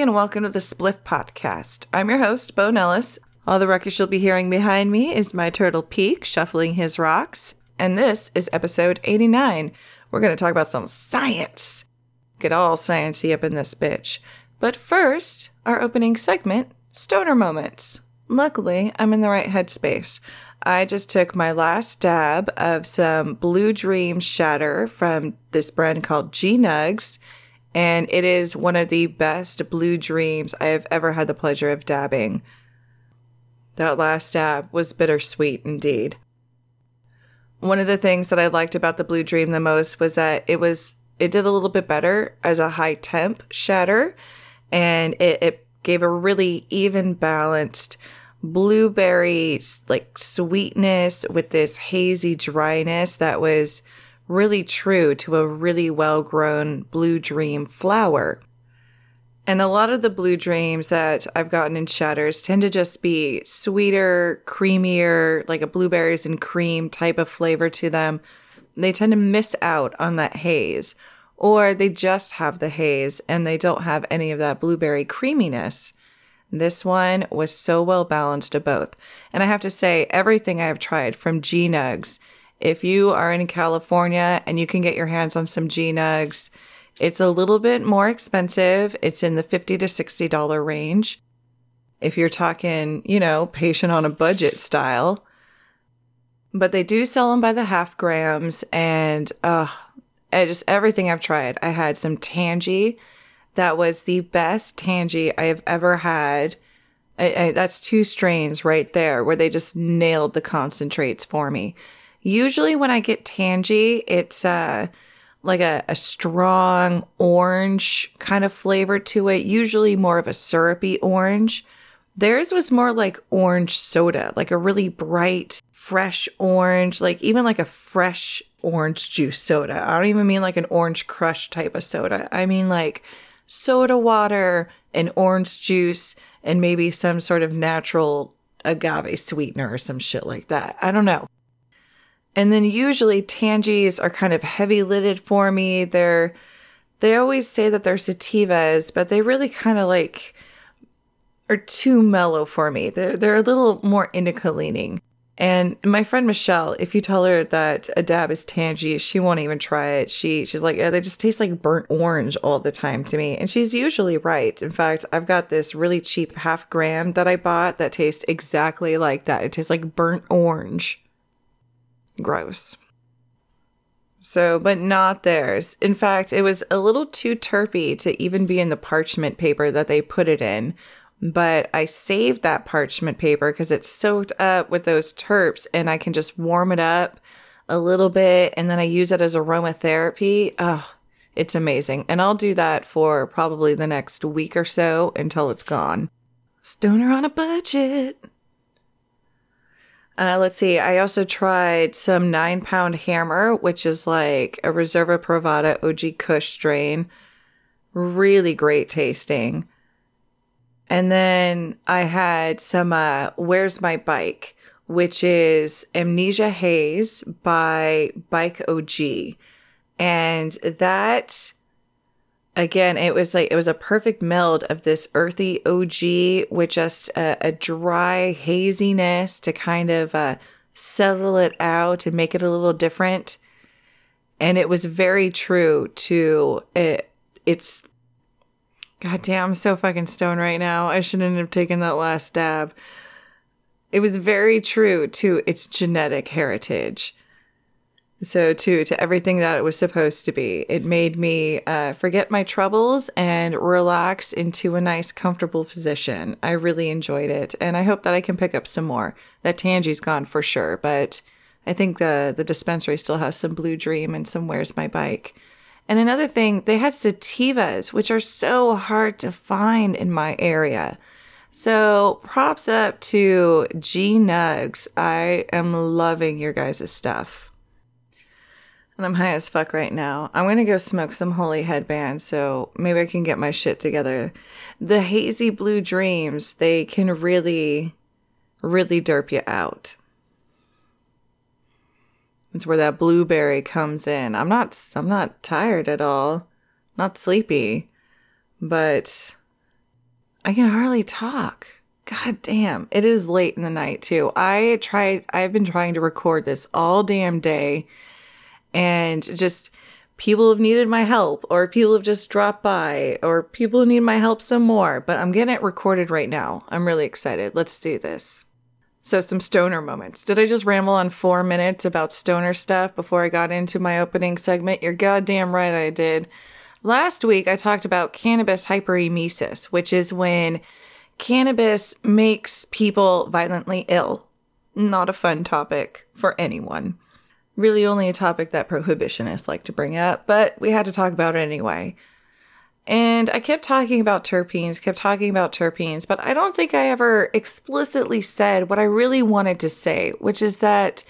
And welcome to the Spliff Potcast. I'm your host, Bo Nellis. All the ruckus you'll be hearing behind me is my turtle Peak shuffling his rocks. And this is episode 89. We're going to talk about some science. Get all sciencey up in this bitch. But first, our opening segment, Stoner Moments. Luckily, I'm in the right headspace. I just took my last dab of some Blue Dream Shatter from this brand called G Nugs and it is one of the best blue dreams I have ever had the pleasure of dabbing. That last dab was bittersweet indeed. One of the things that I liked about the blue dream the most was that it was it did a little bit better as a high temp shatter and it, it gave a really even balanced blueberry like sweetness with this hazy dryness that was really true to a really well grown blue dream flower. And a lot of the blue dreams that I've gotten in shatters tend to just be sweeter, creamier, like a blueberries and cream type of flavor to them. They tend to miss out on that haze, or they just have the haze and they don't have any of that blueberry creaminess. This one was so well balanced to both. And I have to say, everything I've tried from G Nugs if you are in California and you can get your hands on some G Nugs, it's a little bit more expensive. It's in the 50 to $60 range. If you're talking, you know, patient on a budget style. But they do sell them by the half grams and uh just everything I've tried. I had some Tangie. That was the best Tangie I have ever had. I, I, that's two strains right there where they just nailed the concentrates for me. Usually when I get tangy, it's uh like a, a strong orange kind of flavor to it, usually more of a syrupy orange. Theirs was more like orange soda, like a really bright, fresh orange, like even like a fresh orange juice soda. I don't even mean like an orange crush type of soda. I mean like soda water and orange juice and maybe some sort of natural agave sweetener or some shit like that. I don't know. And then usually tangies are kind of heavy lidded for me. They're, they always say that they're sativas, but they really kind of like are too mellow for me. They're, they're a little more indica leaning. And my friend Michelle, if you tell her that a dab is tangy, she won't even try it. She she's like, yeah, they just taste like burnt orange all the time to me. And she's usually right. In fact, I've got this really cheap half gram that I bought that tastes exactly like that. It tastes like burnt orange gross. So, but not theirs. In fact, it was a little too terpy to even be in the parchment paper that they put it in. But I saved that parchment paper because it's soaked up with those terps and I can just warm it up a little bit and then I use it as aromatherapy. Oh, it's amazing. And I'll do that for probably the next week or so until it's gone. Stoner on a budget. Uh, let's see. I also tried some nine pound hammer, which is like a Reserva Privata OG Kush strain. Really great tasting. And then I had some uh, Where's My Bike, which is Amnesia Haze by Bike OG. And that again, it was like it was a perfect meld of this earthy OG with just a, a dry haziness to kind of uh, settle it out and make it a little different. And it was very true to it. It's goddamn, I'm so fucking stoned right now. I shouldn't have taken that last dab. It was very true to its genetic heritage. So to to everything that it was supposed to be, it made me uh, forget my troubles and relax into a nice, comfortable position. I really enjoyed it, and I hope that I can pick up some more. That Tangie's gone for sure, but I think the the dispensary still has some Blue Dream and some Where's My Bike. And another thing, they had sativas, which are so hard to find in my area. So props up to G Nugs. I am loving your guys' stuff and I'm high as fuck right now. I'm gonna go smoke some holy headband so maybe I can get my shit together. The hazy blue dreams, they can really, really derp you out. It's where that blueberry comes in. I'm not I'm not tired at all. Not sleepy. but I can hardly talk. God damn. It is late in the night too. I tried, I've been trying to record this all damn day and just people have needed my help or people have just dropped by or people need my help some more, but I'm getting it recorded right now. I'm really excited. Let's do this. So, some stoner moments. Did I just ramble on four minutes about stoner stuff before I got into my opening segment? You're goddamn right I did. Last week, I talked about cannabis hyperemesis, which is when cannabis makes people violently ill. Not a fun topic for anyone. Really, only a topic that prohibitionists like to bring up, but we had to talk about it anyway. And I kept talking about terpenes, kept talking about terpenes, but I don't think I ever explicitly said what I really wanted to say, which is that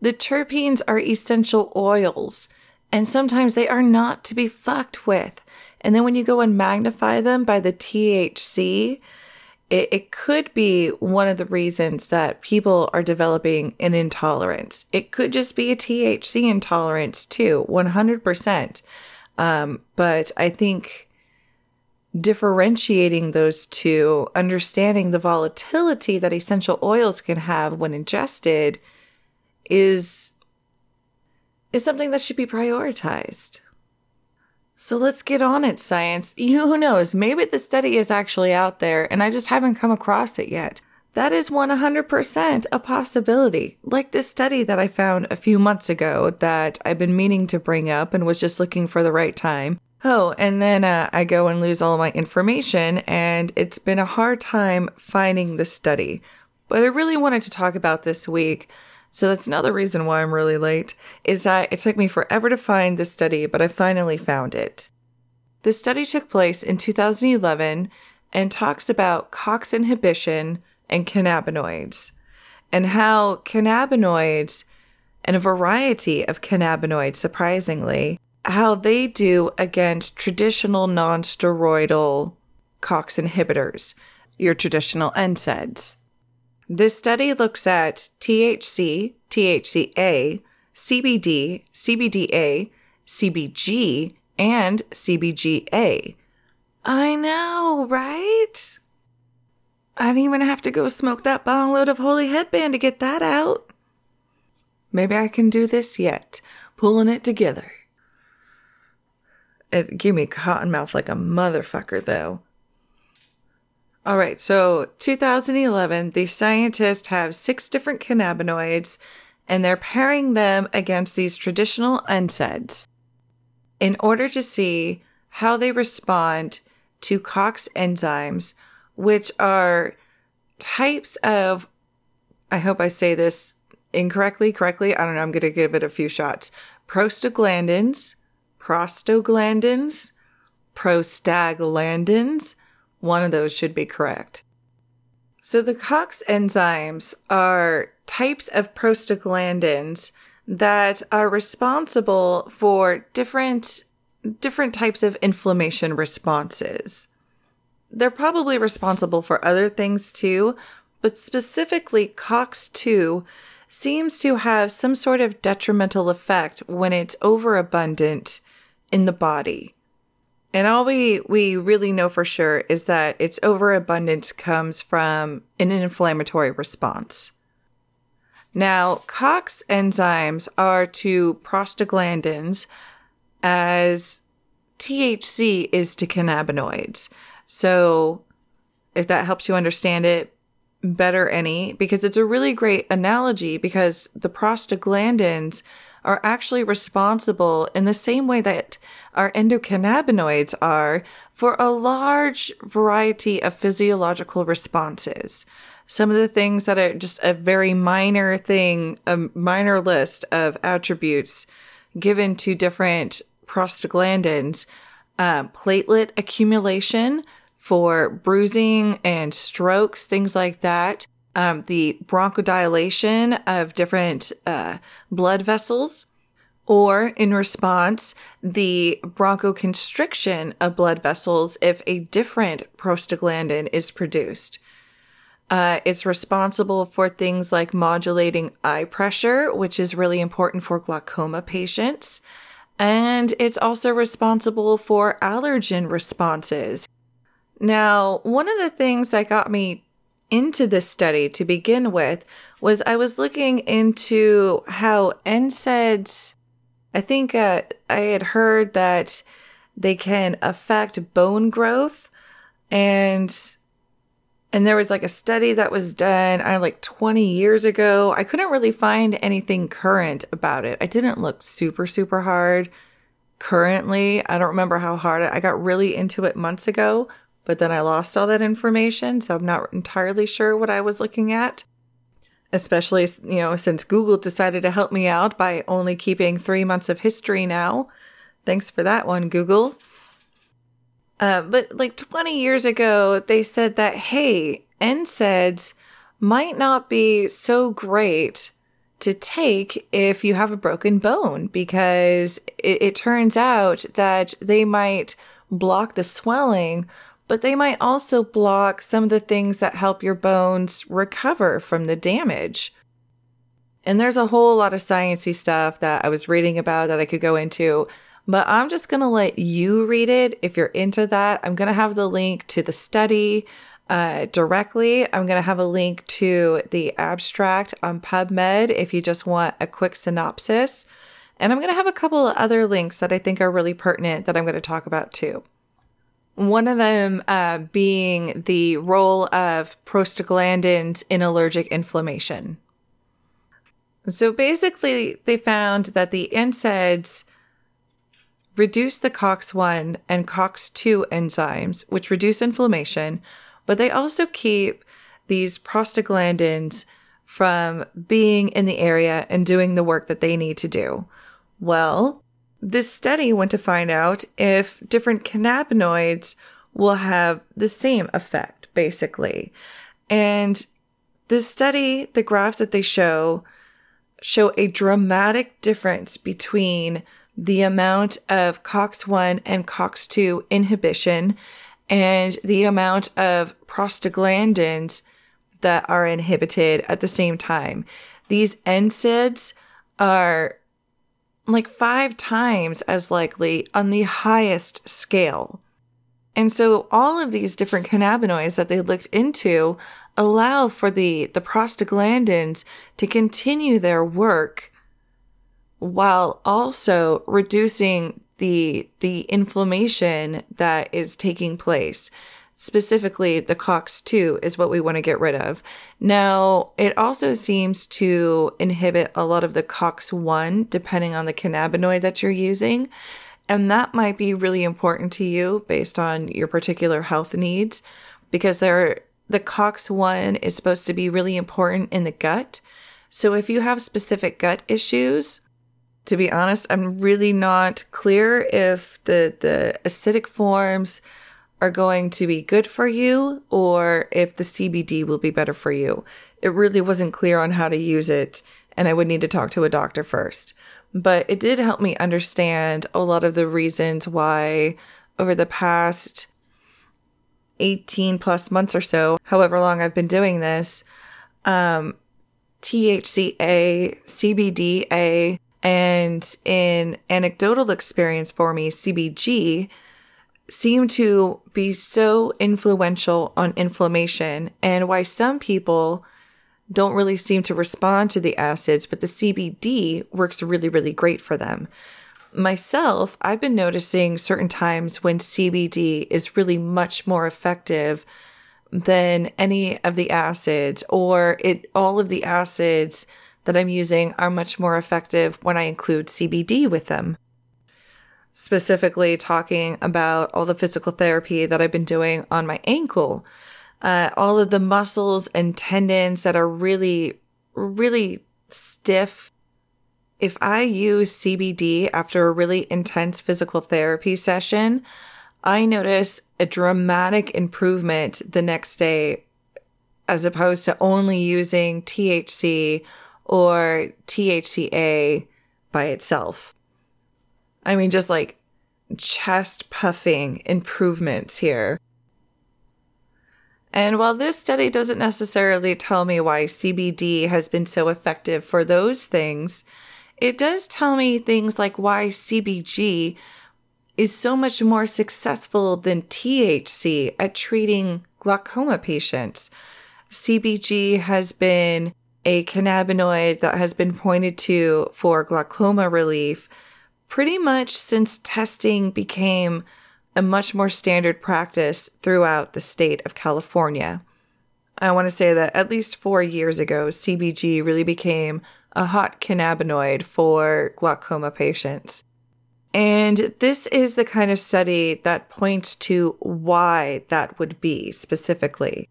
the terpenes are essential oils, and sometimes they are not to be fucked with. And then when you go and magnify them by the THC, it, it could be one of the reasons that people are developing an intolerance. It could just be a THC intolerance too, 100%. Um, but I think differentiating those two, understanding the volatility that essential oils can have when ingested is is something that should be prioritized. So let's get on it, science. Who knows? Maybe the study is actually out there and I just haven't come across it yet. That is 100% a possibility. Like this study that I found a few months ago that I've been meaning to bring up and was just looking for the right time. Oh, and then uh, I go and lose all my information, and it's been a hard time finding the study. But I really wanted to talk about this week so that's another reason why I'm really late, is that it took me forever to find this study, but I finally found it. This study took place in 2011 and talks about COX inhibition and cannabinoids, and how cannabinoids and a variety of cannabinoids, surprisingly, how they do against traditional non-steroidal COX inhibitors, your traditional NSAIDs. This study looks at THC, THCA, CBD, CBDA, CBG, and CBGA. I know, right? I didn't even have to go smoke that bong load of holy headband to get that out. Maybe I can do this yet, pulling it together. It gave me cotton mouth like a motherfucker, though. All right, so 2011, the scientists have six different cannabinoids and they're pairing them against these traditional NSAIDs in order to see how they respond to COX enzymes, which are types of, I hope I say this incorrectly, correctly. I don't know, I'm going to give it a few shots. Prostaglandins, prostaglandins, prostaglandins, one of those should be correct. So the COX enzymes are types of prostaglandins that are responsible for different different types of inflammation responses. They're probably responsible for other things too, but specifically COX2 seems to have some sort of detrimental effect when it's overabundant in the body. And all we, we really know for sure is that its overabundance comes from an inflammatory response. Now, COX enzymes are to prostaglandins as THC is to cannabinoids. So, if that helps you understand it better, any, because it's a really great analogy because the prostaglandins are actually responsible in the same way that our endocannabinoids are for a large variety of physiological responses. Some of the things that are just a very minor thing, a minor list of attributes given to different prostaglandins, uh, platelet accumulation for bruising and strokes, things like that um, the bronchodilation of different uh, blood vessels, or in response, the bronchoconstriction of blood vessels if a different prostaglandin is produced. Uh, it's responsible for things like modulating eye pressure, which is really important for glaucoma patients. And it's also responsible for allergen responses. Now, one of the things that got me into this study to begin with was I was looking into how NSAIDs, I think uh, I had heard that they can affect bone growth and and there was like a study that was done I like 20 years ago. I couldn't really find anything current about it. I didn't look super super hard currently. I don't remember how hard I got really into it months ago, but then I lost all that information, so I'm not entirely sure what I was looking at. Especially, you know, since Google decided to help me out by only keeping three months of history now. Thanks for that one, Google. Uh, but like 20 years ago, they said that, hey, NSAIDs might not be so great to take if you have a broken bone because it, it turns out that they might block the swelling but they might also block some of the things that help your bones recover from the damage. And there's a whole lot of sciencey stuff that I was reading about that I could go into, but I'm just going to let you read it if you're into that. I'm going to have the link to the study uh, directly. I'm going to have a link to the abstract on PubMed if you just want a quick synopsis. And I'm going to have a couple of other links that I think are really pertinent that I'm going to talk about too. One of them uh, being the role of prostaglandins in allergic inflammation. So basically, they found that the NSAIDs reduce the COX1 and COX2 enzymes, which reduce inflammation, but they also keep these prostaglandins from being in the area and doing the work that they need to do. Well, this study went to find out if different cannabinoids will have the same effect, basically. And the study, the graphs that they show, show a dramatic difference between the amount of COX1 and COX2 inhibition and the amount of prostaglandins that are inhibited at the same time. These NSAIDs are like five times as likely on the highest scale. And so all of these different cannabinoids that they looked into allow for the, the prostaglandins to continue their work while also reducing the, the inflammation that is taking place specifically the COX2 is what we want to get rid of. Now, it also seems to inhibit a lot of the COX1 depending on the cannabinoid that you're using. And that might be really important to you based on your particular health needs because there the COX1 is supposed to be really important in the gut. So if you have specific gut issues, to be honest, I'm really not clear if the the acidic forms are going to be good for you or if the CBD will be better for you. It really wasn't clear on how to use it, and I would need to talk to a doctor first. But it did help me understand a lot of the reasons why over the past 18 plus months or so, however long I've been doing this, um, THCA, CBDA, and in anecdotal experience for me, CBG seem to be so influential on inflammation and why some people don't really seem to respond to the acids, but the CBD works really, really great for them. Myself, I've been noticing certain times when CBD is really much more effective than any of the acids, or it all of the acids that I'm using are much more effective when I include CBD with them specifically talking about all the physical therapy that I've been doing on my ankle, uh, all of the muscles and tendons that are really, really stiff. If I use CBD after a really intense physical therapy session, I notice a dramatic improvement the next day as opposed to only using THC or THCA by itself. I mean, just like chest puffing improvements here. And while this study doesn't necessarily tell me why CBD has been so effective for those things, it does tell me things like why CBG is so much more successful than THC at treating glaucoma patients. CBG has been a cannabinoid that has been pointed to for glaucoma relief pretty much since testing became a much more standard practice throughout the state of California. I want to say that at least four years ago, CBG really became a hot cannabinoid for glaucoma patients. And this is the kind of study that points to why that would be specifically.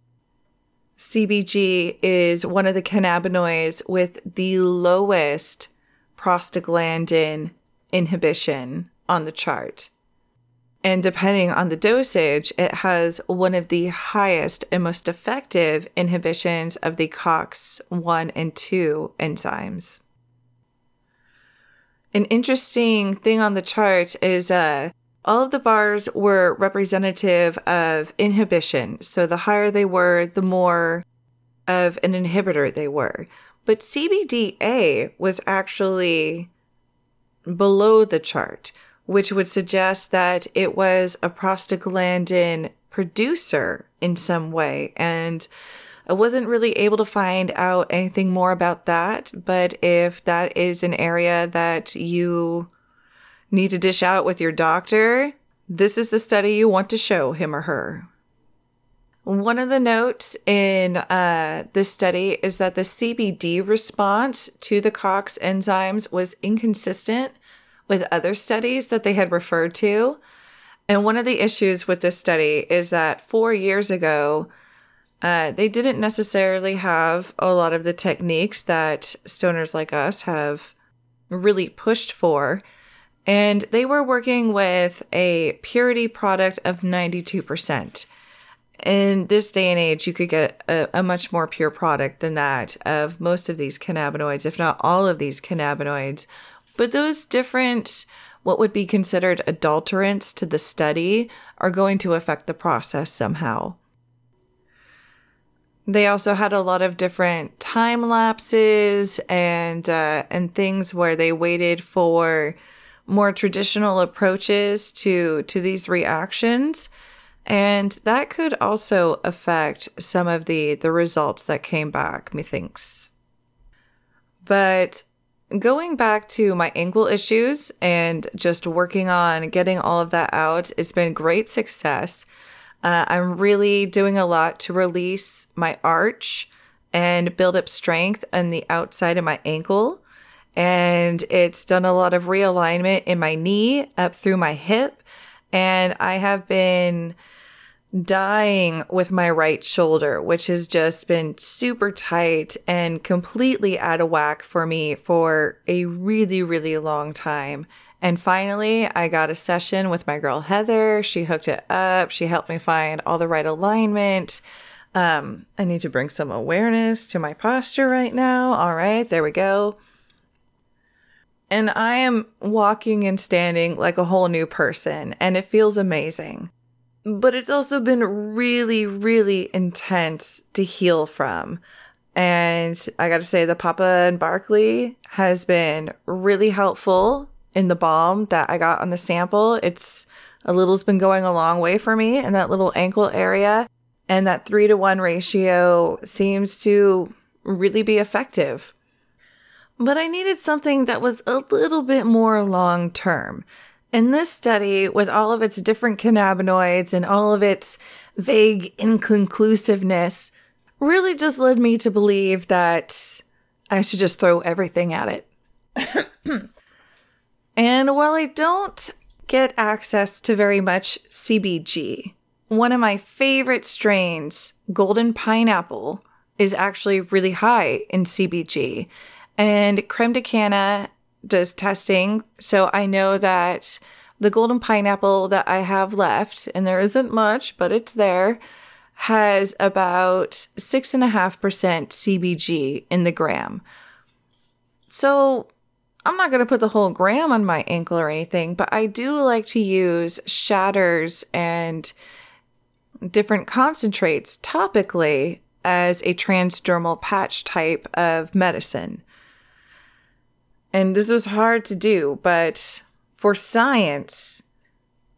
CBG is one of the cannabinoids with the lowest prostaglandin inhibition on the chart. And depending on the dosage, it has one of the highest and most effective inhibitions of the COX1 and 2 enzymes. An interesting thing on the chart is uh, all of the bars were representative of inhibition. So the higher they were, the more of an inhibitor they were. But CBDA was actually below the chart, which would suggest that it was a prostaglandin producer in some way. And I wasn't really able to find out anything more about that, but if that is an area that you need to dish out with your doctor, this is the study you want to show him or her. One of the notes in uh, this study is that the CBD response to the COX enzymes was inconsistent with other studies that they had referred to. And one of the issues with this study is that four years ago, uh, they didn't necessarily have a lot of the techniques that stoners like us have really pushed for. And they were working with a purity product of 92%. In this day and age, you could get a, a, much more pure product than that of most of these cannabinoids, if not all of these cannabinoids. But those different, what would be considered adulterants to the study, are going to affect the process somehow. They also had a lot of different time lapses and uh, and things where they waited for more traditional approaches to to these reactions, and that could also affect some of the the results that came back. Methinks, but going back to my ankle issues and just working on getting all of that out, it's been great success. Uh, I'm really doing a lot to release my arch and build up strength on the outside of my ankle. And it's done a lot of realignment in my knee up through my hip. And I have been dying with my right shoulder, which has just been super tight and completely out of whack for me for a really, really long time. And finally, I got a session with my girl Heather. She hooked it up. She helped me find all the right alignment. Um, I need to bring some awareness to my posture right now. All right, there we go. And I am walking and standing like a whole new person, and it feels amazing. But it's also been really, really intense to heal from. And I got to say, the Papa and Barkley has been really helpful in the balm that I got on the sample. It's a little's been going a long way for me in that little ankle area. And that three to one ratio seems to really be effective. But I needed something that was a little bit more long term. In this study, with all of its different cannabinoids and all of its vague inconclusiveness, really just led me to believe that I should just throw everything at it. And while I don't get access to very much CBG, one of my favorite strains, Golden Pineapple, is actually really high in CBG. And Creme de Canna does testing, so I know that the golden pineapple that I have left, and there isn't much, but it's there, has about 6.5% CBG in the gram. So I'm not going to put the whole gram on my ankle or anything, but I do like to use shatters and different concentrates topically as a transdermal patch type of medicine. And this was hard to do, but for science,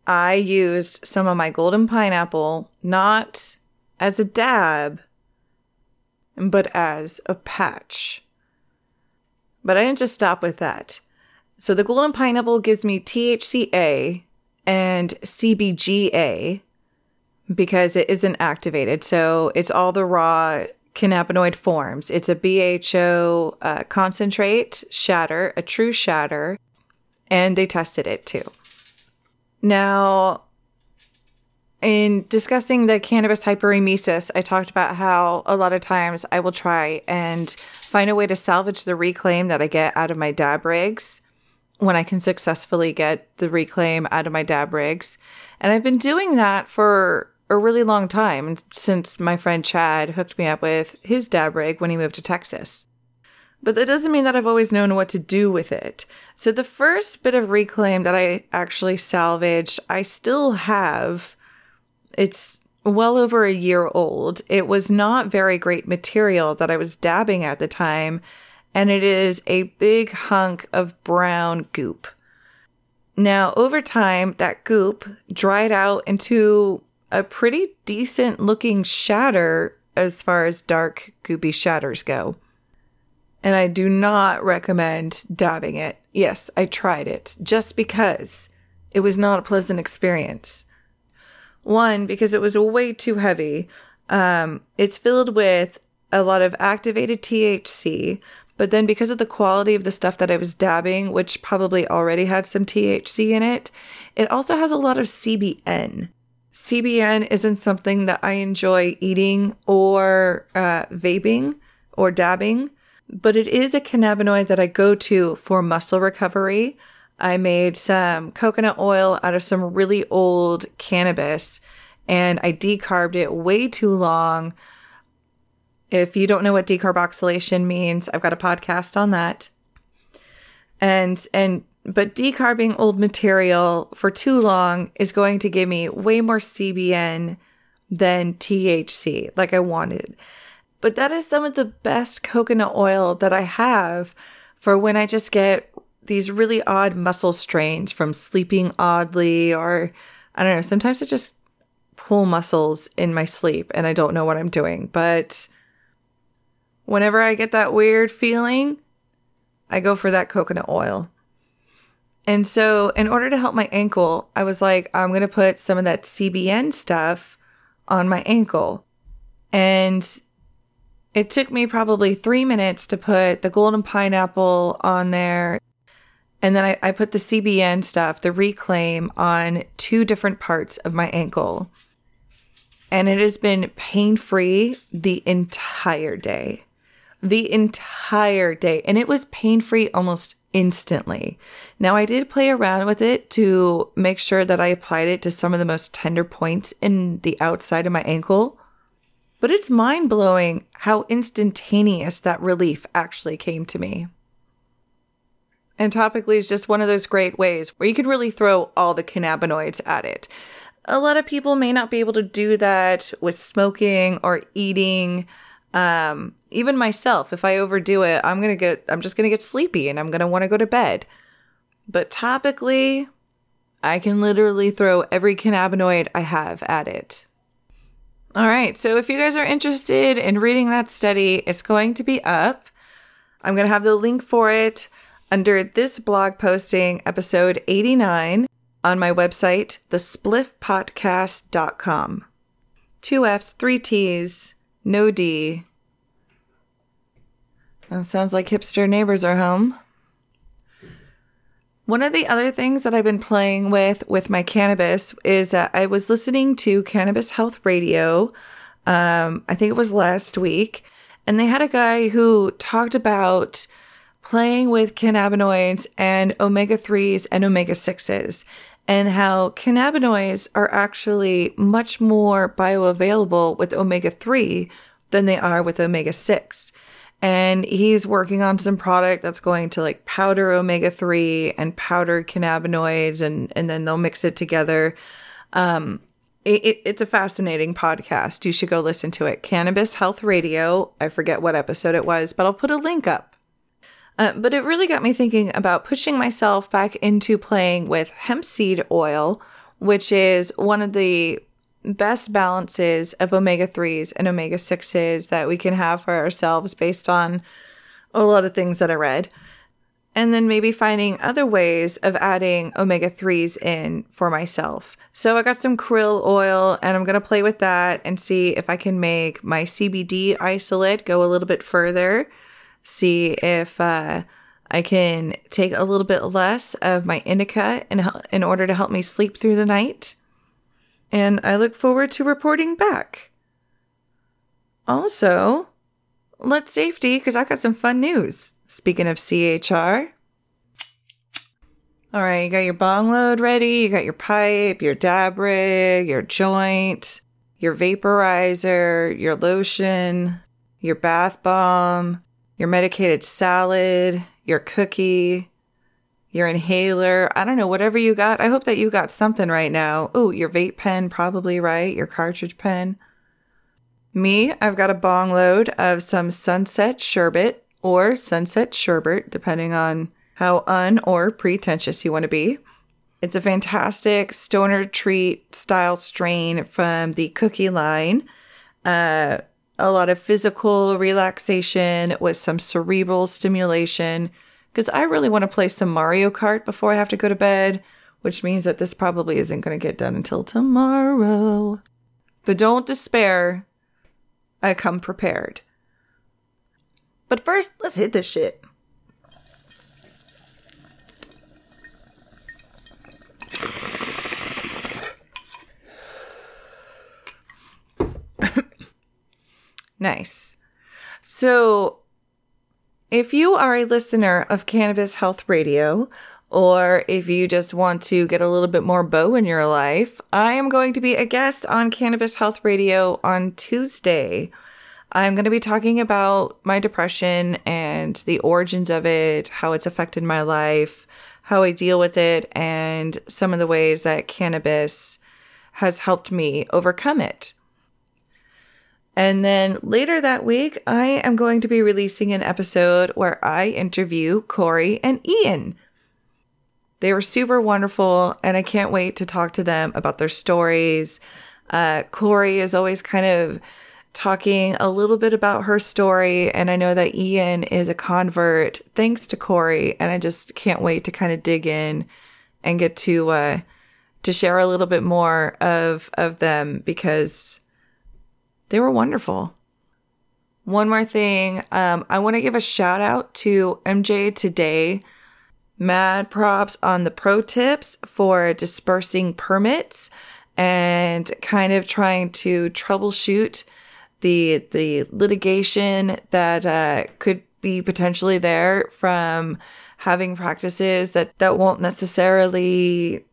I used some of my golden pineapple not as a dab, but as a patch. But I didn't just stop with that. So the golden pineapple gives me THCA and CBGA because it isn't activated. So it's all the raw cannabinoid forms. It's a BHO uh, concentrate shatter, a true shatter, and they tested it too. Now, in discussing the cannabis hyperemesis, I talked about how a lot of times I will try and find a way to salvage the reclaim that I get out of my dab rigs when I can successfully get the reclaim out of my dab rigs. And I've been doing that for a really long time since my friend Chad hooked me up with his dab rig when he moved to Texas. But that doesn't mean that I've always known what to do with it. So the first bit of reclaim that I actually salvaged, I still have. It's well over a year old. It was not very great material that I was dabbing at the time, and it is a big hunk of brown goop. Now, over time, that goop dried out into a pretty decent looking shatter as far as dark, goopy shatters go and I do not recommend dabbing it. Yes, I tried it just because it was not a pleasant experience. One, because it was way too heavy. Um, it's filled with a lot of activated THC, but then because of the quality of the stuff that I was dabbing, which probably already had some THC in it, it also has a lot of CBN. CBN isn't something that I enjoy eating or uh, vaping or dabbing but it is a cannabinoid that I go to for muscle recovery. I made some coconut oil out of some really old cannabis and I decarbed it way too long. If you don't know what decarboxylation means, I've got a podcast on that. And and but decarbing old material for too long is going to give me way more CBN than THC like I wanted. But that is some of the best coconut oil that I have for when I just get these really odd muscle strains from sleeping oddly, or I don't know, sometimes I just pull muscles in my sleep and I don't know what I'm doing. But whenever I get that weird feeling, I go for that coconut oil. And so, in order to help my ankle, I was like, I'm going to put some of that CBN stuff on my ankle. And it took me probably three minutes to put the golden pineapple on there. And then I, I put the CBN stuff, the reclaim, on two different parts of my ankle. And it has been pain free the entire day. The entire day. And it was pain free almost instantly. Now, I did play around with it to make sure that I applied it to some of the most tender points in the outside of my ankle but it's mind blowing how instantaneous that relief actually came to me. And topically is just one of those great ways where you can really throw all the cannabinoids at it. A lot of people may not be able to do that with smoking or eating. Um, even myself, if I overdo it, I'm gonna get, I'm just gonna get sleepy and I'm gonna want to go to bed. But topically, I can literally throw every cannabinoid I have at it. All right. So if you guys are interested in reading that study, it's going to be up. I'm going to have the link for it under this blog posting, episode 89, on my website, thespliffpotcast.com. Two F's, three T's, no D. That sounds like hipster neighbors are home. One of the other things that I've been playing with with my cannabis is that I was listening to Cannabis Health Radio. Um, I think it was last week, and they had a guy who talked about playing with cannabinoids and omega 3s and omega 6s, and how cannabinoids are actually much more bioavailable with omega 3 than they are with omega 6 and he's working on some product that's going to like powder omega-3 and powder cannabinoids and and then they'll mix it together. Um it, it, it's a fascinating podcast. You should go listen to it. Cannabis health radio. I forget what episode it was but i'll put a link up uh, but it really got me thinking about pushing myself back into playing with hemp seed oil which is one of the best balances of omega 3s and omega 6s that we can have for ourselves based on a lot of things that I read. And then maybe finding other ways of adding omega 3s in for myself. So I got some krill oil and I'm going to play with that and see if I can make my CBD isolate go a little bit further. See if uh, I can take a little bit less of my indica in, in order to help me sleep through the night. And I look forward to reporting back. Also, let's safety because I've got some fun news. Speaking of CHR. All right, you got your bong load ready, you got your pipe, your dab rig, your joint, your vaporizer, your lotion, your bath bomb, your medicated salad, your cookie, your inhaler. I don't know, whatever you got. I hope that you got something right now. Oh, your vape pen, probably right? Your cartridge pen. Me, I've got a bong load of some sunset sherbet or sunset sherbet, depending on how un or pretentious you want to be. It's a fantastic stoner treat style strain from the cookie line. Uh, a lot of physical relaxation with some cerebral stimulation. Because I really want to play some Mario Kart before I have to go to bed, which means that this probably isn't going to get done until tomorrow. But don't despair. I come prepared. But first, let's hit this shit. Nice. So, if you are a listener of Cannabis Health Radio, or if you just want to get a little bit more bow in your life, I am going to be a guest on Cannabis Health Radio on Tuesday. I'm going to be talking about my depression and the origins of it, how it's affected my life, how I deal with it, and some of the ways that cannabis has helped me overcome it. And then later that week, I am going to be releasing an episode where I interview Corey and Ian. They were super wonderful, and I can't wait to talk to them about their stories. Uh, Corey is always kind of talking a little bit about her story. And I know that Ian is a convert thanks to Corey. And I just can't wait to kind of dig in and get to, uh, to share a little bit more of, of them because they were wonderful. One more thing. Um, I want to give a shout out to MJ today. Mad props on the pro tips for dispersing permits and kind of trying to troubleshoot the the litigation that uh, could be potentially there from having practices that that won't necessarily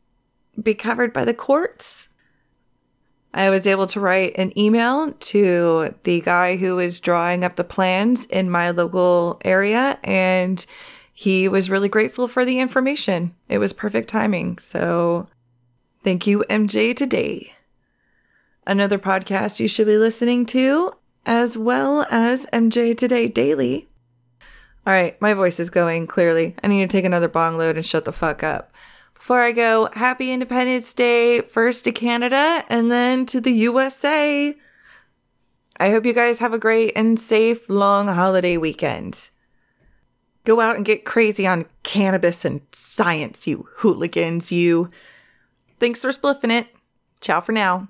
be covered by the courts. I was able to write an email to the guy who was drawing up the plans in my local area and he was really grateful for the information. It was perfect timing. So thank you MJ today another podcast you should be listening to, as well as MJ Today Daily. All right, my voice is going clearly. I need to take another bong load and shut the fuck up. Before I go, happy Independence Day, first to Canada and then to the USA. I hope you guys have a great and safe long holiday weekend. Go out and get crazy on cannabis and science, you hooligans, you. Thanks for spliffing it. Ciao for now.